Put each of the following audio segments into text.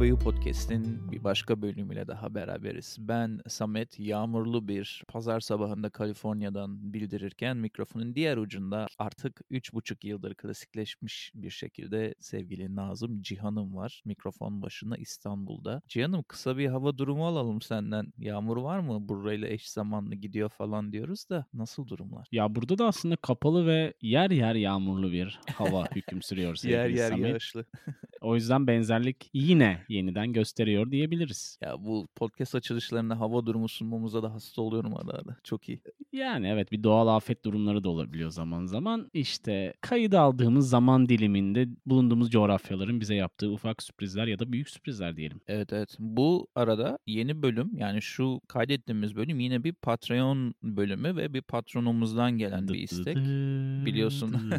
Babayı Podcast'in bir başka bölümüyle daha beraberiz. Ben Samet, yağmurlu bir pazar sabahında Kaliforniya'dan bildirirken mikrofonun diğer ucunda artık 3,5 yıldır klasikleşmiş bir şekilde sevgili Nazım Cihan'ım var. Mikrofon başında İstanbul'da. Cihan'ım kısa bir hava durumu alalım senden. Yağmur var mı? Burayla eş zamanlı gidiyor falan diyoruz da nasıl durumlar? Ya burada da aslında kapalı ve yer yer yağmurlu bir hava hüküm sürüyor sevgili yer yer Samet. yağışlı. O yüzden benzerlik yine yeniden gösteriyor diyebiliriz. Ya bu podcast açılışlarında hava durumu sunmamıza da hasta oluyorum ara ara. Çok iyi. Yani evet bir doğal afet durumları da olabiliyor zaman zaman. İşte kayıt aldığımız zaman diliminde bulunduğumuz coğrafyaların bize yaptığı ufak sürprizler ya da büyük sürprizler diyelim. Evet evet. Bu arada yeni bölüm yani şu kaydettiğimiz bölüm yine bir Patreon bölümü ve bir patronumuzdan gelen bir istek. biliyorsun.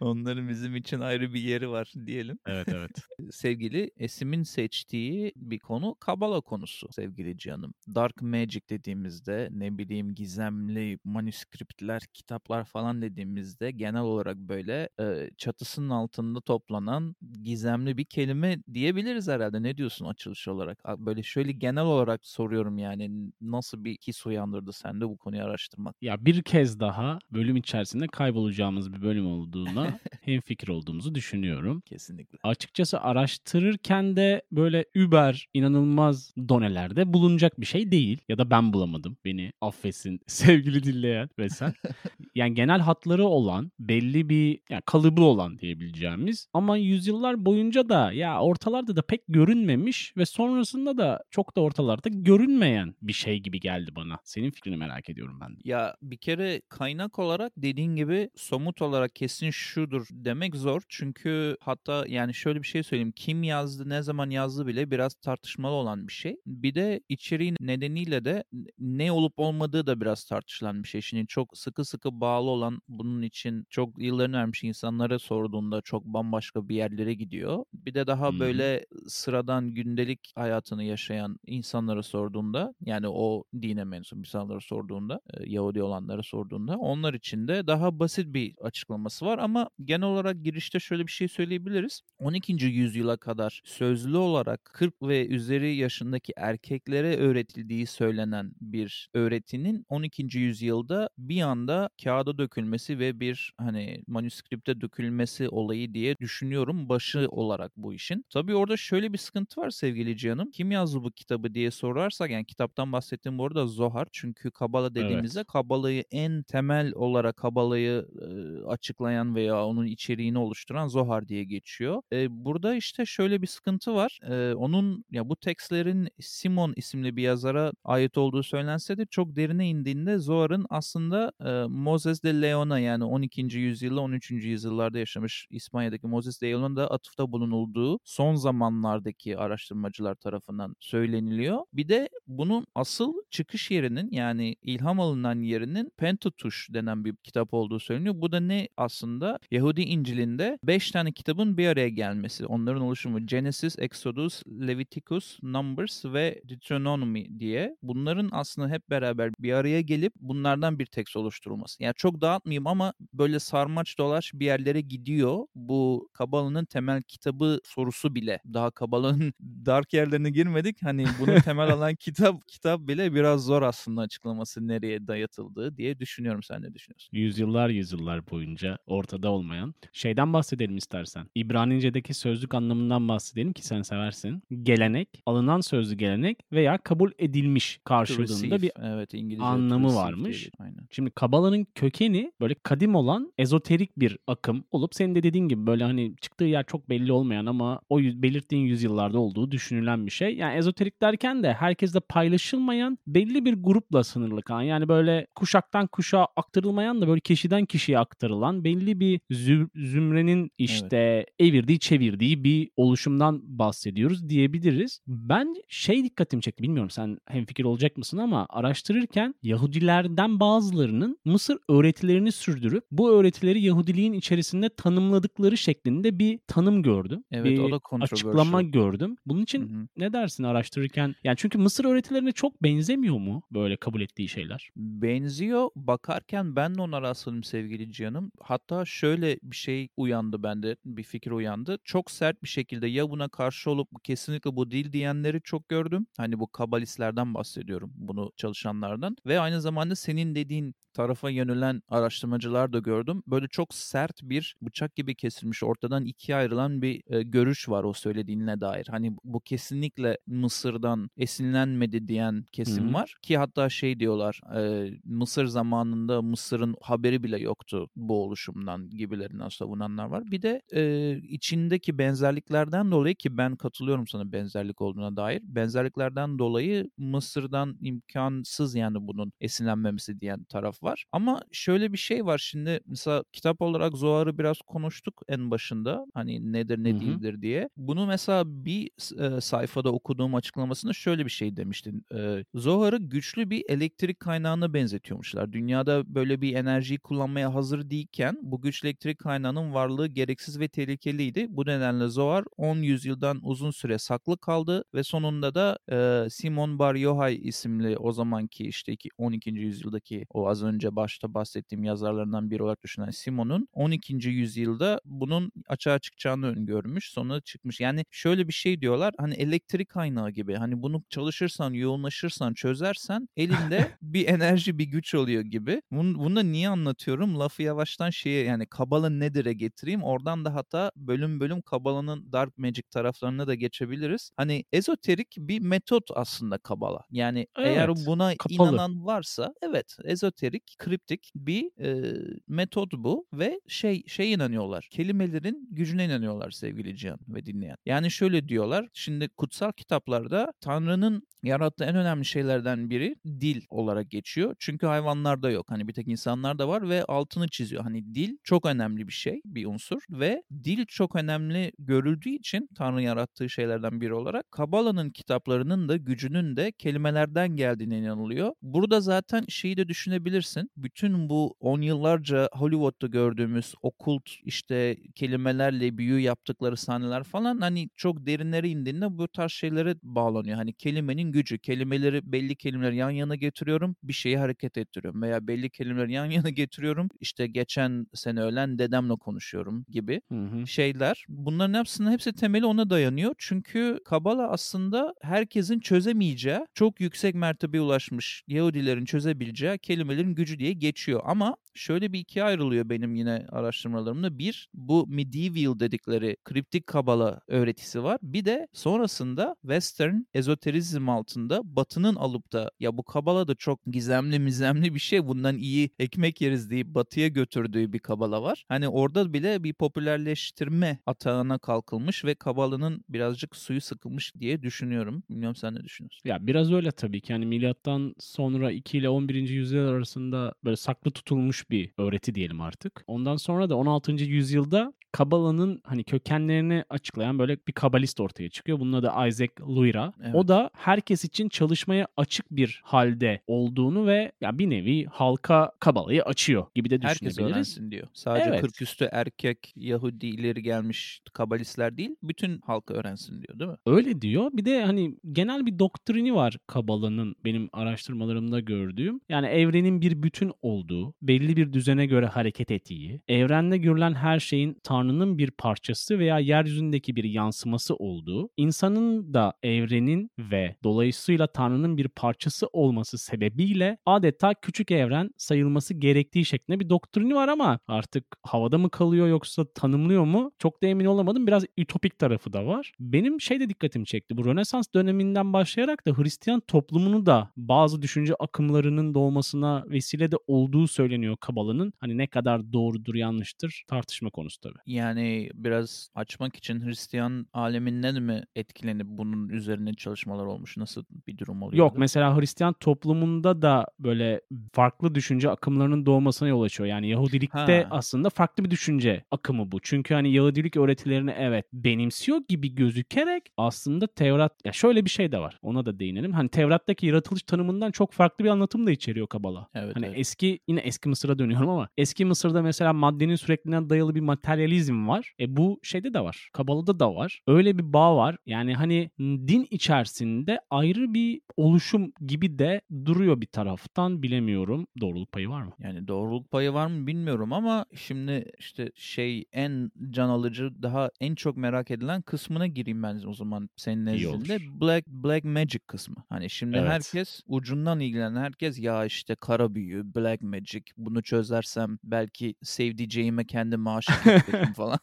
Onların bizim için ayrı bir yeri var diyelim. evet evet. Sevgili Esim'in seçtiği bir konu Kabala konusu sevgili canım. Dark Magic dediğimizde ne bileyim gizemli manuskriptler, kitaplar falan dediğimizde genel olarak böyle e, çatısının altında toplanan gizemli bir kelime diyebiliriz herhalde. Ne diyorsun açılış olarak? Böyle şöyle genel olarak soruyorum yani nasıl bir his uyandırdı sende bu konuyu araştırmak? Ya bir kez daha bölüm içerisinde kaybolacağımız bir bölüm olduğuna hemfikir olduğumuzu düşünüyorum. Kesinlikle. Açıkçası araştırırken de böyle über inanılmaz donelerde bulunacak bir şey değil. Ya da ben bulamadım. Beni affetsin sevgili dinleyen ve sen. yani genel hatları olan, belli bir yani kalıbı olan diyebileceğimiz ama yüzyıllar boyunca da ya ortalarda da pek görünmemiş ve sonrasında da çok da ortalarda görünmeyen bir şey gibi geldi bana. Senin fikrini merak ediyorum ben de. Ya bir kere kaynak olarak dediğin gibi somut olarak kesin şudur demek zor. Çünkü hatta yani şöyle bir şey söyleyeyim. Kim yazdı, ne zaman yazdı bile biraz tartışmalı olan bir şey. Bir de içeriğin nedeniyle de ne olup olmadığı da biraz tartışılan bir şey. Şimdi çok sıkı sıkı bağlı olan bunun için çok yıllarını vermiş insanlara sorduğunda çok bambaşka bir yerlere gidiyor. Bir de daha hı. böyle sıradan gündelik hayatını yaşayan insanlara sorduğunda yani o dine mensup insanlara sorduğunda Yahudi olanlara sorduğunda onlar için de daha basit bir açıklaması var ama genel olarak girişte şöyle bir şey söyleyebiliriz. 12. yüzyıla kadar sözlü olarak 40 ve üzeri yaşındaki erkeklere öğretildiği söylenen bir öğretinin 12. yüzyılda bir anda kağıda dökülmesi ve bir hani manuskripte dökülmesi olayı diye düşünüyorum başı olarak bu işin. Tabii orada şöyle bir sıkıntı var sevgili canım. Kim yazdı bu kitabı diye sorarsak yani kitaptan bahsettiğim bu arada Zohar. Çünkü Kabala dediğimizde Kabala'yı en temel olarak Kabala'yı e, açıklayan veya onun içeriğini oluşturan Zohar diye geçiyor. E, burada işte şöyle bir sıkıntı var. E, onun ya bu tekstlerin Simon isimli bir yazara ait olduğu söylense de çok derine indiğinde Zohar'ın aslında e, Moses de Leon'a yani 12. yüzyılda 13. yüzyıllarda yaşamış İspanya'daki Moses de Leon'a atıfta bulunulduğu son zamanlardaki araştırmacılar tarafından söyleniliyor. Bir de bunun asıl çıkış yerinin yani ilham alınan yerinin Pentateuch denen bir kitap olduğu söyleniyor. Bu da ne aslında? Yahudi İncil'inde 5 tane kitabın bir araya gelmesi. Onların oluşumu Genesis, Exodus, Leviticus, Numbers ve Deuteronomy diye. Bunların aslında hep beraber bir araya gelip bunlardan bir tekst oluşturulması. Yani çok dağıtmayayım ama böyle sarmaç dolaş bir yerlere gidiyor. Bu Kabala'nın temel kitabı sorusu bile. Daha Kabala'nın dark yerlerine girmedik. Hani bunu temel alan kitap kitap bile biraz zor aslında açıklaması nereye dayatıldığı diye düşünüyorum. Sen ne düşünüyorsun? Yüzyıllar yüzyıllar boyunca ortada olmayan. Şeyden bahsedelim istersen. İbranice'deki sözlük anlamından bahsedelim ki sen seversin. Gelenek, alınan sözlü gelenek veya kabul edilmiş karşılığında bir evet, İngilizce anlamı varmış. Aynen. Şimdi Kabala'nın kökeni böyle kadim olan ezoterik bir akım olup senin de dediğin gibi böyle hani çıktığı yer çok belli olmayan ama o yüz- belirttiğin yüzyıllarda olduğu düşünülen bir şey. Yani ezoterik derken de herkesle paylaşılmayan belli bir grupla sınırlı kalan yani böyle kuşaktan kuşağa aktarılmayan da böyle kişiden kişiye aktarılan belli bir zü- zümrenin işte evirdiği çevirdiği bir oluşumdan bahsediyoruz diyebiliriz. Ben şey dikkatimi çekti bilmiyorum sen hemfikir olacak mısın ama araştırırken Yahudilerden bazılarının Mısır öğretilerini sürdürüp bu öğretileri Yahudiliğin içerisinde tanımladıkları şeklinde bir tanım gördüm. Evet bir o da açıklama gördüm. Bunun için Hı hı. ne dersin araştırırken? Yani çünkü Mısır öğretilerine çok benzemiyor mu böyle kabul ettiği şeyler? Benziyor. Bakarken ben de ona rastladım sevgili Cihan'ım. Hatta şöyle bir şey uyandı bende, bir fikir uyandı. Çok sert bir şekilde ya buna karşı olup kesinlikle bu değil diyenleri çok gördüm. Hani bu kabalistlerden bahsediyorum, bunu çalışanlardan. Ve aynı zamanda senin dediğin tarafa yönelen araştırmacılar da gördüm. Böyle çok sert bir bıçak gibi kesilmiş, ortadan ikiye ayrılan bir e, görüş var o söylediğine dair. Hani bu kesinlikle Mısır'dan esinlenmedi diyen kesim Hı hı. var. Ki hatta şey diyorlar, e, Mısır zamanında Mısır'ın haberi bile yoktu bu oluşumdan gibilerinden savunanlar var. Bir de e, içindeki benzerliklerden dolayı ki ben katılıyorum sana benzerlik olduğuna dair. Benzerliklerden dolayı Mısır'dan imkansız yani bunun esinlenmemesi diyen taraf var. Ama şöyle bir şey var şimdi mesela kitap olarak Zohar'ı biraz konuştuk en başında. Hani nedir ne Hı hı. değildir diye. Bunu mesela bir e, sayfada okuduğum açıklamasında şöyle bir şey demiştin. E, Zohar'ı güçlü bir elektrik kaynağına benzetiyormuşlar. Dünyada böyle bir enerjiyi kullanmaya hazır değilken bu güçlü elektrik kaynağının varlığı gereksiz ve tehlikeliydi. Bu nedenle Zohar 10 yüzyıldan uzun süre saklı kaldı ve sonunda da e, Simon Bar Yochai isimli o zamanki işte iki- 12. yüzyıldaki o az önce başta bahsettiğim yazarlarından biri olarak düşünen Simon'un 12. yüzyılda bunun açığa çıkacağını öngörmüş. Sonra çıkmış. Yani şöyle bir şey diyorlar. Hani elektrik kaynağı gibi. Hani bunu çalışırsan, yoğunlaşırsan, çözersen elinde bir enerji, bir güç oluyor gibi. Bunu, bunu da niye anlatıyorum? Lafı yavaştan şeye yani Kabala nedir'e getireyim. Oradan da hatta bölüm bölüm Kabala'nın Dark Magic taraflarına da geçebiliriz. Hani ezoterik bir metot aslında Kabala. Yani eğer Evet, buna kapalı. inanan varsa evet ezoterik, kriptik bir e, metot bu ve şey şey inanıyorlar. Kelimelerin gücüne inanıyorlar sevgili Cihan ve dinleyen. Yani şöyle diyorlar. Şimdi kutsal kitaplarda Tanrı'nın yarattığı en önemli şeylerden biri dil olarak geçiyor. Çünkü hayvanlarda yok. Hani bir tek insanlarda var ve altını çiziyor. Hani dil çok önemli bir şey, bir unsur ve dil çok önemli görüldüğü için Tanrı yarattığı şeylerden biri olarak Kabala'nın kitaplarının da gücünün de kelimelerden geldiğine inanılıyor. Burada zaten şeyi de düşünebilirsin. Bütün bu on yıllarca Hollywood'da gördüğümüz okult işte kelimelerle büyü yaptıkları sahneler falan hani çok derinlere indiğinde bu tarz şeylere bağlanıyor. Hani kelimenin gücü, kelimeleri belli kelimeleri yan yana getiriyorum, bir şeyi hareket ettiriyorum veya belli kelimeleri yan yana getiriyorum. işte geçen sene ölen dedemle konuşuyorum gibi Hı hı. şeyler. Bunların hepsinin hepsi temeli ona dayanıyor. Çünkü Kabala aslında herkesin çözemeyeceği, çok yüksek mertebeye ulaşmış Yahudilerin çözebileceği kelimelerin gücü diye geçiyor. Ama şöyle bir ikiye ayrılıyor benim yine araştırmalarımda. Bir, bu medieval dedikleri kriptik Kabala öğretisi var. Bir de sonrasında Western ezoterizm altında Batı'nın alıp da ya bu Kabala da çok gizemli mizemli bir şey bundan iyi ekmek yeriz deyip Batı'ya götürdüğü bir Kabala var. Hani orada bile bir popülerleştirme atağına kalkılmış ve Kabala'nın birazcık suyu sıkılmış diye düşünüyorum. Bilmiyorum sen ne düşünüyorsun? Ya biraz öyle tabii ki. Yani milattan sonra 2 ile 11. yüzyıl arasında böyle saklı tutulmuş bir öğreti diyelim artık. Ondan sonra da 16. yüzyılda Kabala'nın hani kökenlerini açıklayan böyle bir kabalist ortaya çıkıyor. Bunun adı Isaac Luria. Evet. O da herkes için çalışmaya açık bir halde olduğunu ve ya bir nevi halka Kabala'yı açıyor gibi de Herkes düşünebiliriz. öğrensin diyor. Sadece Evet. 40 üstü erkek Yahudi ileri gelmiş kabalistler değil, bütün halk öğrensin diyor değil mi? Öyle diyor. Bir de hani genel bir doktrini var Kabala'nın benim araştırmalarımda gördüğüm. Yani evrenin bir bütün olduğu, belli bir düzene göre hareket ettiği, evrende görülen her şeyin Tanrı'nın bir parçası veya yeryüzündeki bir yansıması olduğu, insanın da evrenin ve dolayısıyla Tanrı'nın bir parçası olması sebebiyle adeta küçük evren sayılması gerektiği şeklinde bir doktrini var ama artık havada mı kalıyor yoksa tanımlıyor mu? Çok da emin olamadım. Biraz ütopik tarafı da var. Benim şey de dikkatimi çekti. Bu Rönesans döneminden başlayarak da Hristiyan toplumunu da bazı düşünce akımlarının doğmasına vesile de olduğu söyleniyor Kabala'nın. Hani ne kadar doğrudur yanlıştır tartışma konusu tabii. Yani biraz açmak için Hristiyan aleminden mi etkilenip bunun üzerine çalışmalar olmuş? Nasıl bir durum oluyor? Yok mesela Hristiyan toplumunda da böyle farklı düşünce akımlarının doğmasına yol açıyor. Yani Yahudilikte Ha. aslında farklı bir düşünce akımı bu. Çünkü hani Yahudilik öğretilerini evet benimsiyor gibi gözükerek aslında Tevrat ya şöyle bir şey de var. Ona da değinelim. Hani Tevrat'taki yaratılış tanımından çok farklı bir anlatım da içeriyor Kabala. Evet, Hani evet. eski yine eski Mısır'a dönüyorum ama eski Mısır'da mesela maddenin sürekliliğine dayalı bir materyalizm mistisizm var. E bu şeyde de var. Kabala'da da var. Öyle bir bağ var. Yani hani din içerisinde ayrı bir oluşum gibi de duruyor bir taraftan bilemiyorum. Doğruluk payı var mı? Yani doğruluk payı var mı bilmiyorum ama şimdi işte şey en can alıcı daha en çok merak edilen kısmına gireyim ben o zaman senin nezdinde. Black Black Magic kısmı. Hani şimdi Evet. herkes ucundan ilgilenen herkes ya işte kara büyü, Black Magic bunu çözersem belki sevdiceğime kendime aşık ederim falan.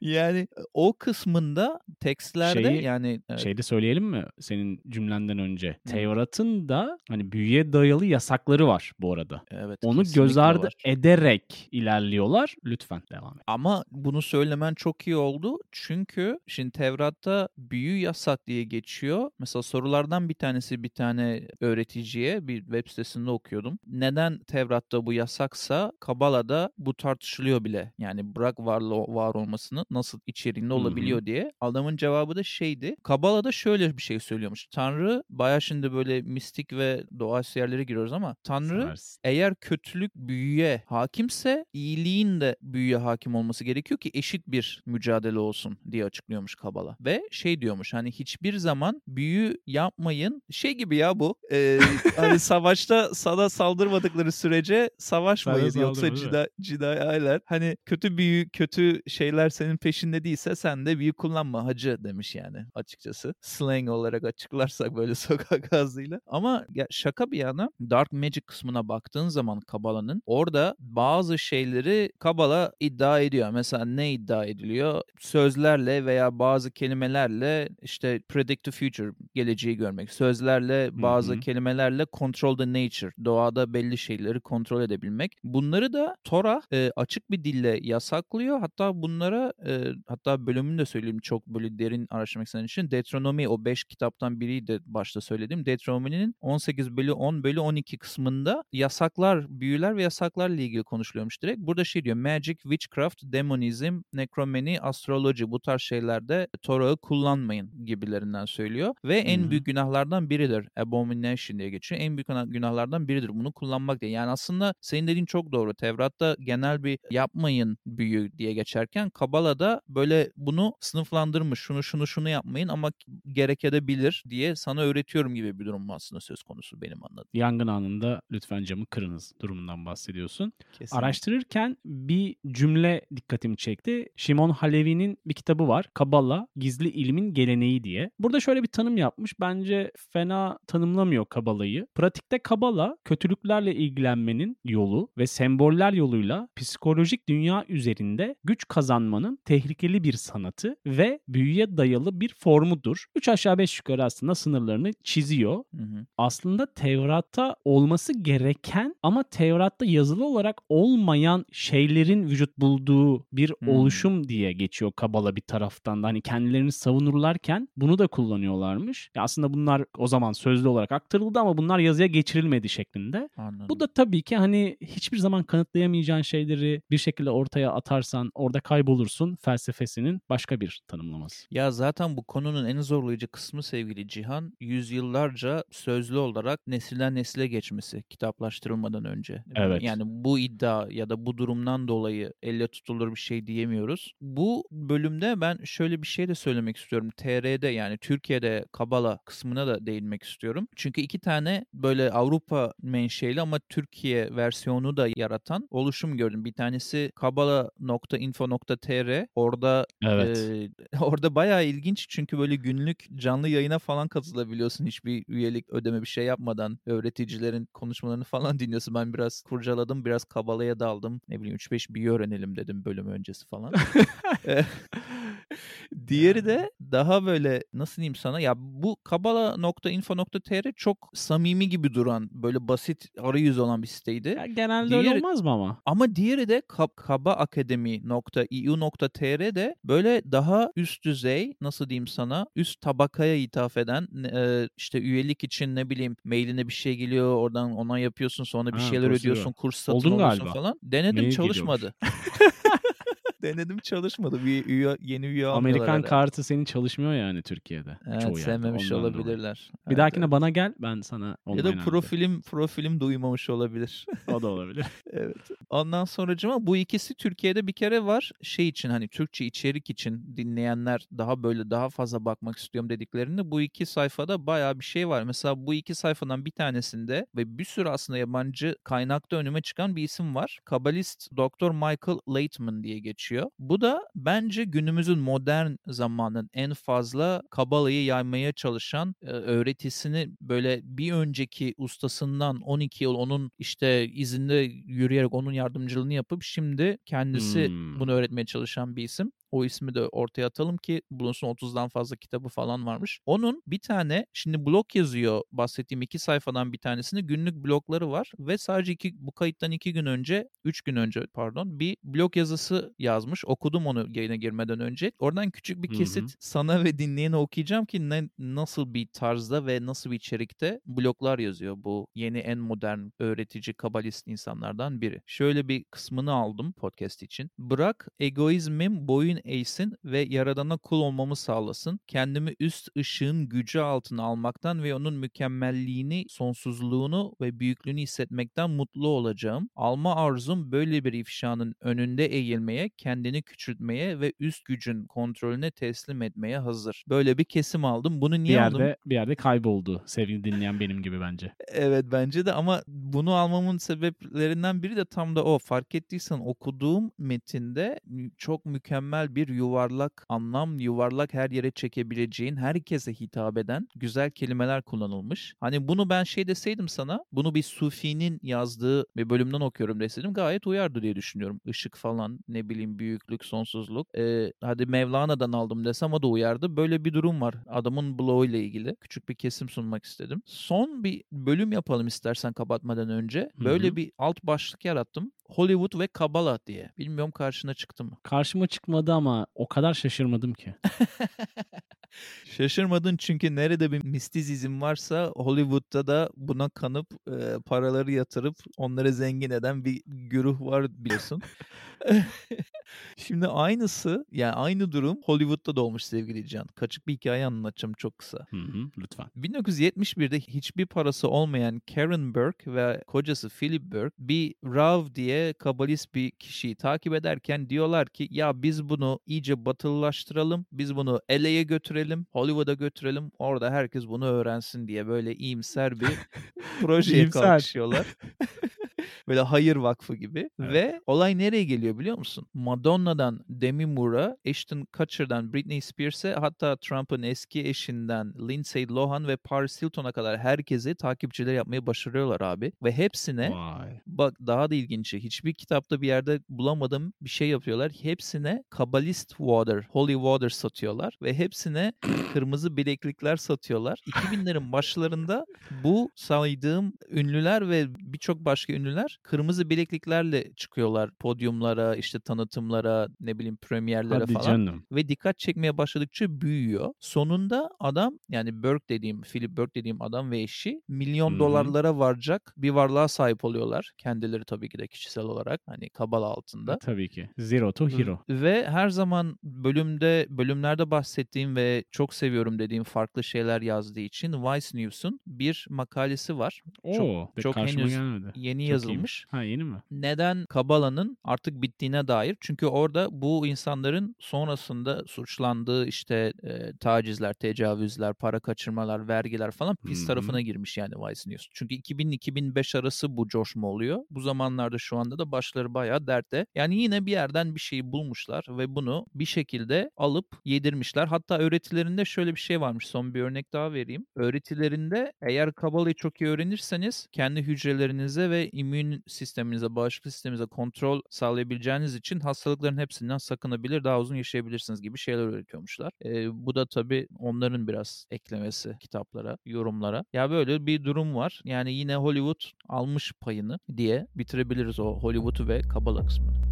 yani o kısmında tekstlerde Şeyi- yani evet, Şeyde söyleyelim mi senin cümlenden önce? Tevrat'ın da hani büyüye dayalı yasakları var bu arada. evet Onu göz ardı var. ederek ilerliyorlar. Lütfen devam et. Ama bunu söylemen çok iyi oldu. Çünkü şimdi Tevrat'ta büyü yasak diye geçiyor. Mesela sorulardan bir tanesi bir tane öğreticiye bir web sitesinde okuyordum. Neden Tevrat'ta bu yasaksa Kabala'da bu tartışılıyor bile. Yani bırak varlı var olmasını nasıl içeriğinde olabiliyor diye. Adamın cevabı da şeydi. Kabala'da şöyle bir şey söylüyormuş. Tanrı baya şimdi böyle mistik ve doğaüstü yerlere giriyoruz ama Tanrı Seversin. eğer kötülük büyüye hakimse iyiliğin de büyüye hakim olması gerekiyor ki eşit bir mücadele olsun diye açıklıyormuş Kabala. Ve şey diyormuş hani hiçbir zaman büyü yapmayın. Şey gibi ya bu. e, hani savaşta sana saldırmadıkları sürece savaşmayın. Yoksa cida, cidaylar. Hani kötü büyü, kötü şeyler senin peşinde değilse sen de büyü kullanma hacı demiş yani açıkçası. Slang olarak açıklarsak böyle sokak ağzıyla. Ama ya şaka bir yana Dark Magic kısmına baktığın zaman Kabala'nın orada bazı şeyleri Kabala iddia ediyor. Mesela ne iddia ediliyor? Sözlerle veya bazı kelimelerle işte predict the future, geleceği görmek. Sözlerle, bazı hı. kelimelerle control the nature, doğada belli şeyleri kontrol edebilmek. Bunları da Torah e, açık bir dille yasaklıyor. Hatta bunlara e, hatta bölümünü de söyleyeyim çok böyle derin araştırmak isteyen için Deuteronomy o 5 kitaptan biriydi başta söylediğim. Deuteronomy'nin 18 bölü 10 bölü 12 kısmında yasaklar, büyüler ve yasaklarla ilgili konuşuluyormuş direkt. Burada şey diyor magic, witchcraft, demonizm, necromany, astroloji bu tarz şeylerde Torah'ı kullanmayın gibilerinden söylüyor. Ve en hı. büyük günahlardan biridir. Abomination diye geçiyor. En büyük günah- günahlardan biridir bunu kullanmak diye. Yani aslında senin dediğin çok doğru. Tevrat'ta genel bir yapmayın büyü diye geçerken Kabala'da böyle bunu sınıflandırmış. Şunu şunu şunu yapmayın ama gerekebilir diye sana öğretiyorum gibi bir durum aslında söz konusu benim anladığım. Yangın anında lütfen camı kırınız durumundan bahsediyorsun. Kesinlikle. Araştırırken bir cümle dikkatimi çekti. Şimon Halevi'nin bir kitabı var. Kabala, Gizli İlmin Geleneği diye. Burada şöyle bir tanım yapmış. Bence fena tanımlamıyor Kabala'yı. Pratikte Kabala, kötülüklerle ilgilenmenin yolu ve semboller yoluyla psikolojik dünya üzerinde güç kazanmanın tehlikeli bir sanatı ve büyüye dayalı bir formudur. Üç aşağı beş yukarı aslında sınırlarını çiziyor Hı hı. aslında Tevrat'ta olması gereken ama Tevrat'ta yazılı olarak olmayan şeylerin vücut bulduğu bir Hmm. oluşum diye geçiyor Kabala bir taraftan da. Hani kendilerini savunurlarken bunu da kullanıyorlarmış. Ya aslında bunlar o zaman sözlü olarak aktarıldı ama bunlar yazıya geçirilmedi şeklinde. Anladım. Bu da tabii ki hani hiçbir zaman kanıtlayamayacağın şeyleri bir şekilde ortaya atarsan orada kaybolursun felsefesinin başka bir tanımlaması. Ya zaten bu konunun en zorlayıcı kısmı sevgili Cihan, yüzyıllarca sözlü olarak nesilden nesile geçmesi kitaplaştırılmadan önce. Evet. Yani bu iddia ya da bu durumdan dolayı elle tutulur bir şey diyemiyoruz. Bu bölümde ben şöyle bir şey de söylemek istiyorum. TR'de yani Türkiye'de Kabala kısmına da değinmek istiyorum. Çünkü iki tane böyle Avrupa menşeli ama Türkiye versiyonu da yaratan oluşum gördüm. Bir tanesi kabala.info.tr. Orada Evet. ee, orada bayağı ilginç çünkü böyle günlük canlı yayına falan katılabiliyorsun hiçbir üyelik ödeme bir şey yapmadan öğreticilerin konuşmalarını falan dinliyorsun. Ben biraz kurcaladım, biraz kabalaya daldım. Ne bileyim 3-5 bir öğrenelim dedim bölüm öncesi falan. Diğeri de daha böyle nasıl diyeyim sana ya bu kabala.info.tr çok samimi gibi duran böyle basit arayüz olan bir siteydi. Ya genelde öyle Diğeri- olmaz mı ama? Ama diğeri de kab- kabaakademi.eu.tr de böyle daha üst düzey nasıl diyeyim sana üst tabakaya ithaf eden e, işte üyelik için ne bileyim mailine bir şey geliyor oradan ona yapıyorsun sonra bir Ha, şeyler ödüyorsun kurs satın Oldun alıyorsun galiba. falan. Denedim Mail çalışmadı. Denedim çalışmadı. Bir üye, yeni üye Amerikan kartı senin çalışmıyor yani Türkiye'de. Evet, çoğu yerde. sevmemiş dolayı. olabilirler. Bir Evet, dahakine evet. bana gel ben sana ya da profilim profilim duymamış olabilir. O da olabilir. evet. Ondan sonracıma bu ikisi Türkiye'de bir kere var. Şey için hani Türkçe içerik için dinleyenler daha böyle daha fazla bakmak istiyorum dediklerinde bu iki sayfada bayağı bir şey var. Mesela bu iki sayfadan bir tanesinde ve bir sürü aslında yabancı kaynakta önüme çıkan bir isim var. Kabalist Dr. Michael Lateman diye geçiyor. Bu da bence günümüzün modern zamanın en fazla Kabala'yı yaymaya çalışan e, öğretisini böyle bir önceki ustasından 12 yıl onun işte izinde yürüyerek onun yardımcılığını yapıp şimdi kendisi Hmm. bunu öğretmeye çalışan bir isim. O ismi de ortaya atalım ki bulunsun 30'dan fazla kitabı falan varmış. Onun bir tane şimdi blog yazıyor bahsettiğim iki sayfadan bir tanesinde günlük blogları var ve sadece iki, bu kayıttan iki gün önce, üç gün önce pardon bir blog yazısı yazmış. Okudum onu yayına girmeden önce. Oradan küçük bir kesit sana ve dinleyene okuyacağım ki ne, nasıl bir tarzda ve nasıl bir içerikte bloglar yazıyor bu yeni en modern öğretici kabalist insanlardan biri. Şöyle bir kısmını aldım podcast için. Bırak egoizmim boyun eğsin ve yaradana kul olmamı sağlasın. Kendimi üst ışığın gücü altına almaktan ve onun mükemmelliğini, sonsuzluğunu ve büyüklüğünü hissetmekten mutlu olacağım. Alma arzum böyle bir ifşanın önünde eğilmeye, kendini küçültmeye ve üst gücün kontrolüne teslim etmeye hazır. Böyle bir kesim aldım. Bunu bir niye aldım? yerde bir yerde kayboldu sevgili dinleyen benim gibi bence. Evet bence de ama bunu almamın sebeplerinden biri de tam da o. Fark ettiysen okuduğum metinde çok mükemmel bir yuvarlak anlam, yuvarlak her yere çekebileceğin, herkese hitap eden güzel kelimeler kullanılmış. Hani bunu ben şey deseydim sana, bunu bir Sufi'nin yazdığı bir bölümden okuyorum deseydim gayet uyardı diye düşünüyorum. Işık falan, ne bileyim büyüklük, sonsuzluk. Ee, hadi Mevlana'dan aldım desem o da uyardı. Böyle bir durum var. Adamın bloğu ile ilgili. Küçük bir kesim sunmak istedim. Son bir bölüm yapalım istersen kapatmadan önce. Böyle hı. bir alt başlık yarattım. Hollywood ve Kabala diye. Bilmiyorum karşına çıktı mı? Karşıma çıkmadı ama o kadar şaşırmadım ki. Şaşırmadın çünkü nerede bir mistizizm varsa Hollywood'da da buna kanıp e, paraları yatırıp onları zengin eden bir güruh var biliyorsun. Şimdi aynısı yani aynı durum Hollywood'da da olmuş sevgili Can. Kaçık bir hikaye anlatacağım çok kısa. Hı hı, lütfen. 1971'de hiçbir parası olmayan Karen Burke ve kocası Philip Burke bir Rav diye kabalist bir kişiyi takip ederken diyorlar ki ya biz bunu iyice batılılaştıralım. Biz bunu LA'ye götürelim, Hollywood'a götürelim. Orada herkes bunu öğrensin diye böyle iyimser bir projeye kalkışıyorlar. Böyle hayır vakfı gibi. Evet. Ve olay nereye geliyor biliyor musun? Madonna'dan Demi Moore'a, Ashton Kutcher'dan Britney Spears'e hatta Trump'ın eski eşinden Lindsay Lohan ve Paris Hilton'a kadar herkesi takipçiler yapmayı başarıyorlar abi. Ve hepsine Vay. bak daha da ilginçi hiçbir kitapta bir yerde bulamadığım bir şey yapıyorlar. Hepsine Kabbalist Water, Holy Water satıyorlar ve hepsine kırmızı bileklikler satıyorlar. 2000'lerin başlarında bu saydığım ünlüler ve birçok başka ünlüler kırmızı bilekliklerle çıkıyorlar podyumlara, işte tanıtımlara, ne bileyim premierlere Hadi falan canım. ve dikkat çekmeye başladıkça büyüyor. Sonunda adam yani Burke dediğim, Philip Burke dediğim adam ve eşi milyon hı. dolarlara varacak bir varlığa sahip oluyorlar. Kendileri tabii ki de kişisel olarak hani kabala altında. Tabii ki. Zero to hero. Ve her zaman bölümde bölümlerde bahsettiğim ve çok seviyorum dediğim farklı şeyler yazdığı için Vice News'un bir makalesi var. Oo, çok karşıma henüz gelmedi. Yeni Çok yazılmış. İyiymiş. Ha yeni mi? Neden Kabala'nın artık bittiğine dair. Çünkü orada bu insanların sonrasında suçlandığı işte e, tacizler, tecavüzler, para kaçırmalar, vergiler falan pis Hı hı. tarafına girmiş yani Vice News. Çünkü 2000-2005 arası bu coşma oluyor. Bu zamanlarda şu anda da başları bayağı dertte. Yani yine bir yerden bir şeyi bulmuşlar ve bunu bir şekilde alıp yedirmişler. Hatta öğretilerinde şöyle bir şey varmış. Son bir örnek daha vereyim. Öğretilerinde eğer Kabala'yı çok iyi öğrenirseniz kendi hücrelerinize ve immün sisteminize, bağışıklık sisteminize kontrol sağlayabileceğiniz için hastalıkların hepsinden sakınabilir, daha uzun yaşayabilirsiniz gibi şeyler öğretiyormuşlar. Ee, bu da tabii onların biraz eklemesi kitaplara, yorumlara. Ya böyle bir durum var. Yani yine Hollywood almış payını diye bitirebiliriz o Hollywood'u ve Kabala kısmını.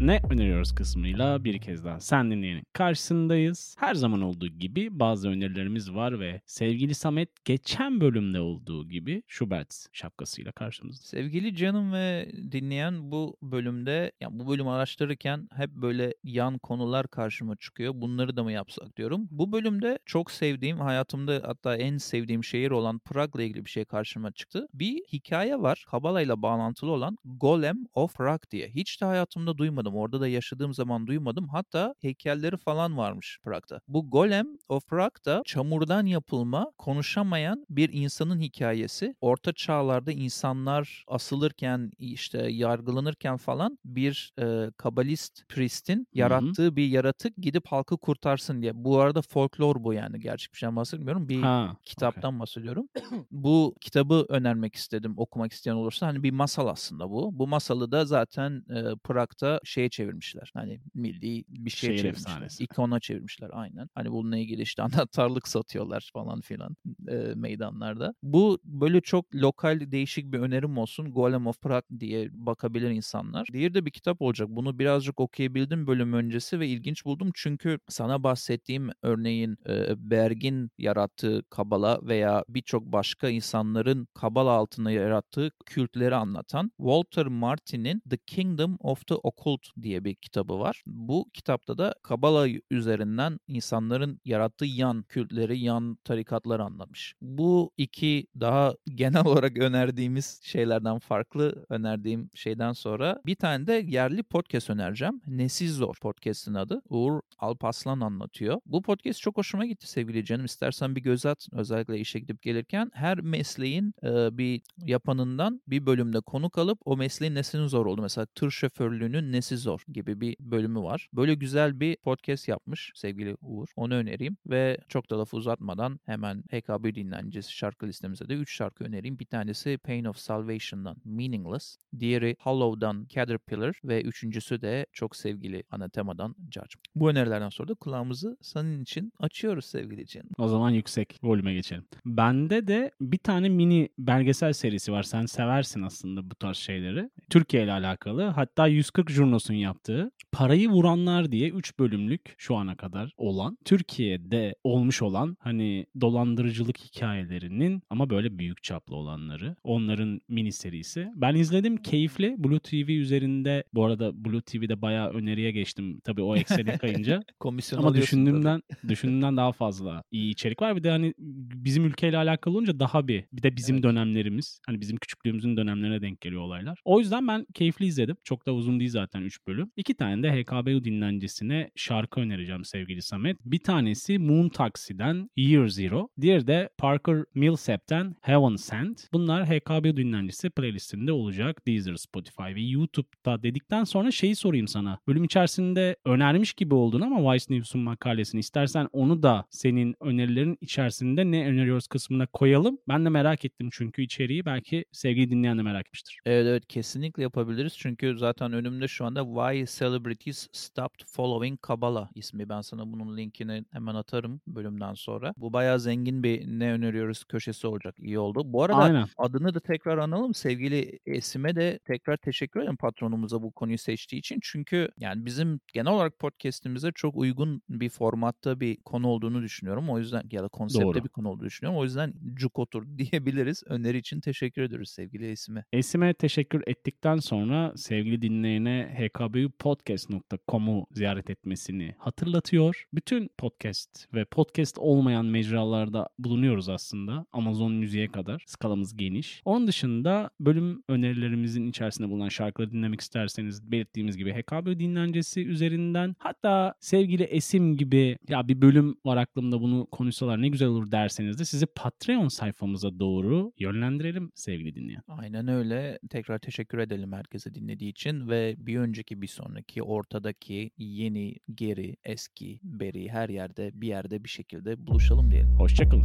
Ne öneriyoruz kısmıyla bir kez daha sen dinleyenin karşısındayız. Her zaman olduğu gibi bazı önerilerimiz var ve sevgili Samet geçen bölümde olduğu gibi Schubert şapkasıyla karşımızda. Sevgili canım ve dinleyen bu bölümde yani bu bölümü araştırırken hep böyle yan konular karşıma çıkıyor. Bunları da mı yapsak diyorum. Bu bölümde çok sevdiğim hayatımda hatta en sevdiğim şehir olan Prag'la ilgili bir şey karşıma çıktı. Bir hikaye var. Kabala ile bağlantılı olan Golem of Prague diye. Hiç de hayatımda duymadım. Orada da yaşadığım zaman duymadım. Hatta heykelleri falan varmış Prag'da. Bu Golem of Prague da çamurdan yapılma, konuşamayan bir insanın hikayesi. Orta çağlarda insanlar asılırken, işte yargılanırken falan bir e, kabalist priestin yarattığı bir yaratık gidip halkı kurtarsın diye. Bu arada folklor bu yani. Gerçek bir şeyden bahsetmiyorum. Bir Ha, kitaptan bahsediyorum. bu kitabı önermek istedim okumak isteyen olursa. Hani bir masal aslında bu. Bu masalı da zaten e, Prag'da şeye çevirmişler. Hani milli bir şeye Şehir çevirmişler. efsanesi. İkona çevirmişler aynen. Hani bununla ilgili işte anahtarlık satıyorlar falan filan e, meydanlarda. Bu böyle çok lokal değişik bir önerim olsun. Golem of Prague diye bakabilir insanlar. Diğeri de bir kitap olacak. Bunu birazcık okuyabildim bölüm öncesi ve ilginç buldum. Çünkü sana bahsettiğim örneğin e, Berg'in yarattığı Kabala veya birçok başka insanların Kabala altında yarattığı kültleri anlatan Walter Martin'in The Kingdom of the Occult diye bir kitabı var. Bu kitapta da Kabala üzerinden insanların yarattığı yan kültleri, yan tarikatları anlatmış. Bu iki daha genel olarak önerdiğimiz şeylerden farklı önerdiğim şeyden sonra bir tane de yerli podcast önereceğim. Nesiz Zor podcast'in adı. Uğur Alpaslan anlatıyor. Bu podcast çok hoşuma gitti sevgili canım. İstersen bir göz at. Özellikle işe gidip gelirken her mesleğin e, bir yapanından bir bölümde konuk alıp o mesleğin nesinin zor oldu. Mesela tır şoförlüğünün nesi zor gibi bir bölümü var. Böyle güzel bir podcast yapmış sevgili Uğur. Onu önereyim ve çok da lafı uzatmadan hemen HKB dinlencesi şarkı listemize de 3 şarkı önereyim. Bir tanesi Pain of Salvation'dan Meaningless, diğeri Hollow'dan Caterpillar ve üçüncüsü de çok sevgili Anathema'dan Judgment. Bu önerilerden sonra da kulağımızı senin için açıyoruz sevgili canım. O zaman yüksek volüme geçelim. Bende de bir tane mini belgesel serisi var. Sen seversin aslında bu tarz şeyleri. Türkiye ile alakalı. Hatta 140 Jurnos'un yaptığı Parayı Vuranlar diye 3 bölümlük şu ana kadar olan Türkiye'de olmuş olan hani dolandırıcılık hikayelerinin ama böyle büyük çaplı olanları. Onların mini serisi. Ben izledim keyifli. Blue TV üzerinde bu arada Blue TV'de bayağı öneriye geçtim. Tabii o eksene kayınca. Komisyon Ama düşündüğümden düşündüğümden daha fazla iyi içerik var. Bir de hani bizim ülkeyle alakalı olunca daha bir bir de bizim Evet. dönemlerimiz hani bizim küçüklüğümüzün dönemlerine denk geliyor olaylar. O yüzden ben keyifli izledim. Çok da uzun değil zaten 3 bölüm. İki tane de HKBU dinlencisine şarkı önereceğim sevgili Samet. Bir tanesi Moon Taxi'den Year Zero. Diğeri de Parker Millsap'ten Heaven Sent. Bunlar HKBU dinlencisi playlistinde olacak. Deezer, Spotify ve YouTube'da dedikten sonra şeyi sorayım sana. Bölüm içerisinde önermiş gibi oldun ama Vice News'un makalesini istersen onu da senin önerilerin içerisinde ne öneriyoruz kısmına koyalım. Ben de merak ettim çünkü içeriği belki sevgili dinleyen de merak etmiştir. Evet evet kesinlikle yapabiliriz. Çünkü zaten önümde şu anda Why Celebrities Stopped Following Kabbalah ismi. Ben sana bunun linkini hemen atarım bölümden sonra. Bu bayağı zengin bir ne öneriyoruz köşesi olacak. İyi oldu. Bu arada Aynen. adını da tekrar analım. Sevgili Esim'e de tekrar teşekkür ederim patronumuza bu konuyu seçtiği için. Çünkü yani bizim genel olarak podcast'imize çok uygun bir formatta bir konu olduğunu düşünüyorum. O yüzden ya da konsepte Doğru. bir konu olduğunu düşünüyorum. O yüzden cuk otur diyebiliriz. Öneri için teşekkür ediyoruz sevgili Esim'e. Esim'e teşekkür ettikten sonra sevgili dinleyene hkbupodcast.com'u ziyaret etmesini hatırlatıyor. Bütün podcast ve podcast olmayan mecralarda bulunuyoruz aslında. Amazon müziğe kadar skalamız geniş. Onun dışında bölüm önerilerimizin içerisinde bulunan şarkıları dinlemek isterseniz belirttiğimiz gibi HKB dinlencesi üzerinden hatta sevgili Esim gibi ya bir bölüm var aklımda bunu konuşsalar ne güzel olur derseniz de sizi Patreon sayfamıza doğru yönlendirelim sevgili dinleyen. Aynen öyle. Tekrar teşekkür edelim herkese dinlediği için ve bir önceki bir sonraki ortadaki yeni, geri, eski, beri her yerde bir yerde bir şekilde buluşalım diyelim. Hoşçakalın.